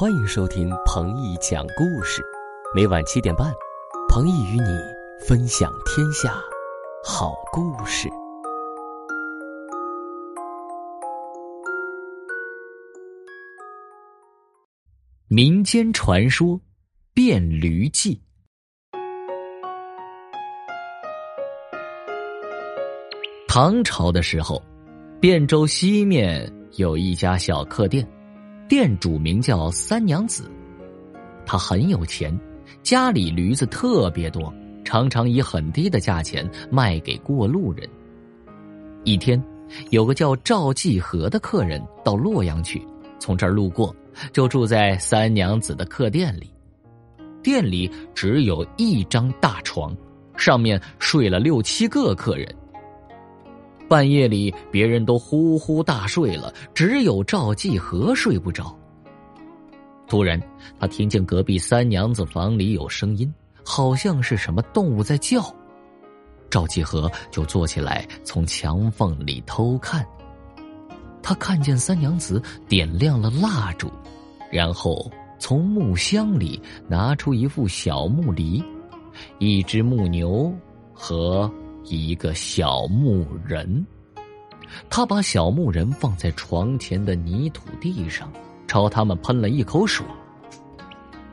欢迎收听彭毅讲故事，每晚七点半，彭毅与你分享天下好故事。民间传说变驴记。唐朝的时候，汴州西面有一家小客店。店主名叫三娘子，她很有钱，家里驴子特别多，常常以很低的价钱卖给过路人。一天，有个叫赵继和的客人到洛阳去，从这儿路过，就住在三娘子的客店里。店里只有一张大床，上面睡了六七个客人。半夜里，别人都呼呼大睡了，只有赵继和睡不着。突然，他听见隔壁三娘子房里有声音，好像是什么动物在叫。赵继和就坐起来，从墙缝里偷看。他看见三娘子点亮了蜡烛，然后从木箱里拿出一副小木犁、一只木牛和。一个小木人，他把小木人放在床前的泥土地上，朝他们喷了一口水。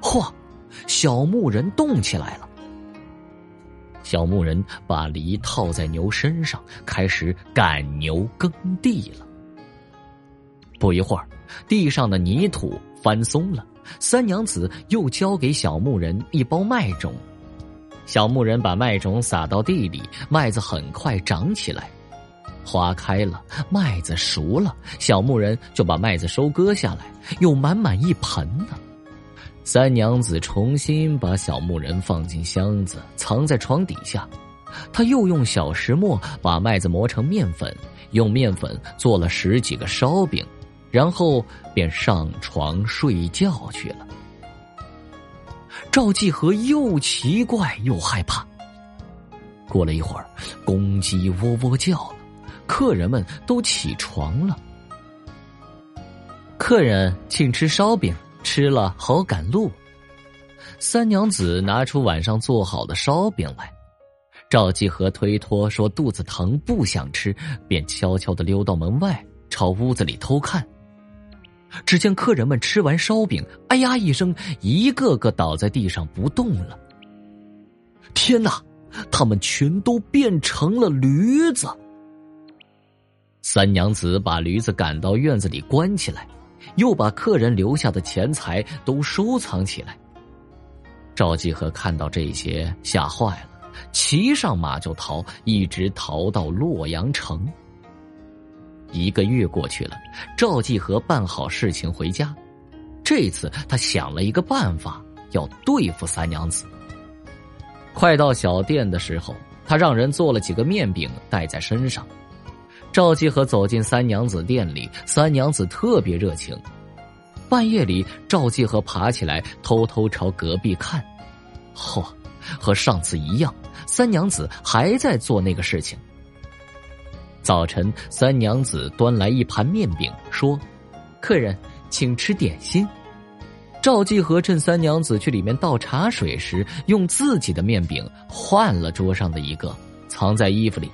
嚯，小木人动起来了。小木人把犁套在牛身上，开始赶牛耕地了。不一会儿，地上的泥土翻松了，三娘子又交给小木人一包麦种。小牧人把麦种撒到地里，麦子很快长起来，花开了，麦子熟了，小牧人就把麦子收割下来，有满满一盆呢。三娘子重新把小牧人放进箱子，藏在床底下。他又用小石磨把麦子磨成面粉，用面粉做了十几个烧饼，然后便上床睡觉去了。赵继和又奇怪又害怕。过了一会儿，公鸡喔喔叫了，客人们都起床了。客人请吃烧饼，吃了好赶路。三娘子拿出晚上做好的烧饼来，赵继和推脱说肚子疼不想吃，便悄悄的溜到门外，朝屋子里偷看。只见客人们吃完烧饼，哎呀一声，一个个倒在地上不动了。天哪，他们全都变成了驴子！三娘子把驴子赶到院子里关起来，又把客人留下的钱财都收藏起来。赵继和看到这些，吓坏了，骑上马就逃，一直逃到洛阳城。一个月过去了，赵继和办好事情回家。这次他想了一个办法，要对付三娘子。快到小店的时候，他让人做了几个面饼带在身上。赵继和走进三娘子店里，三娘子特别热情。半夜里，赵继和爬起来，偷偷朝隔壁看。嚯，和上次一样，三娘子还在做那个事情。早晨，三娘子端来一盘面饼，说：“客人，请吃点心。”赵继和趁三娘子去里面倒茶水时，用自己的面饼换了桌上的一个，藏在衣服里。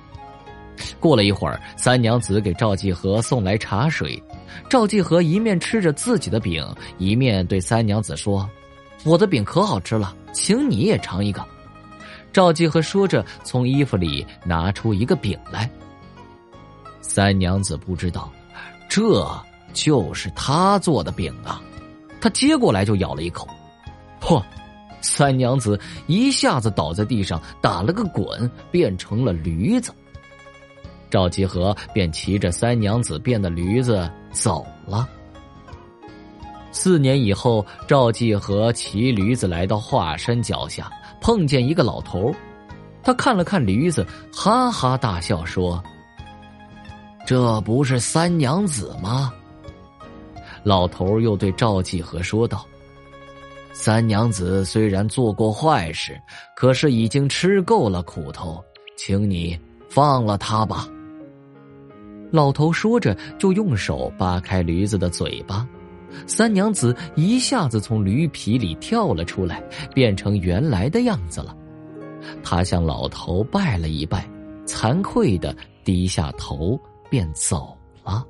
过了一会儿，三娘子给赵继和送来茶水，赵继和一面吃着自己的饼，一面对三娘子说：“我的饼可好吃了，请你也尝一个。”赵继和说着，从衣服里拿出一个饼来。三娘子不知道，这就是他做的饼啊！他接过来就咬了一口，嚯！三娘子一下子倒在地上，打了个滚，变成了驴子。赵继和便骑着三娘子变的驴子走了。四年以后，赵继和骑驴子来到华山脚下，碰见一个老头他看了看驴子，哈哈大笑说。这不是三娘子吗？老头又对赵继和说道：“三娘子虽然做过坏事，可是已经吃够了苦头，请你放了她吧。”老头说着，就用手扒开驴子的嘴巴，三娘子一下子从驴皮里跳了出来，变成原来的样子了。她向老头拜了一拜，惭愧的低下头便走了。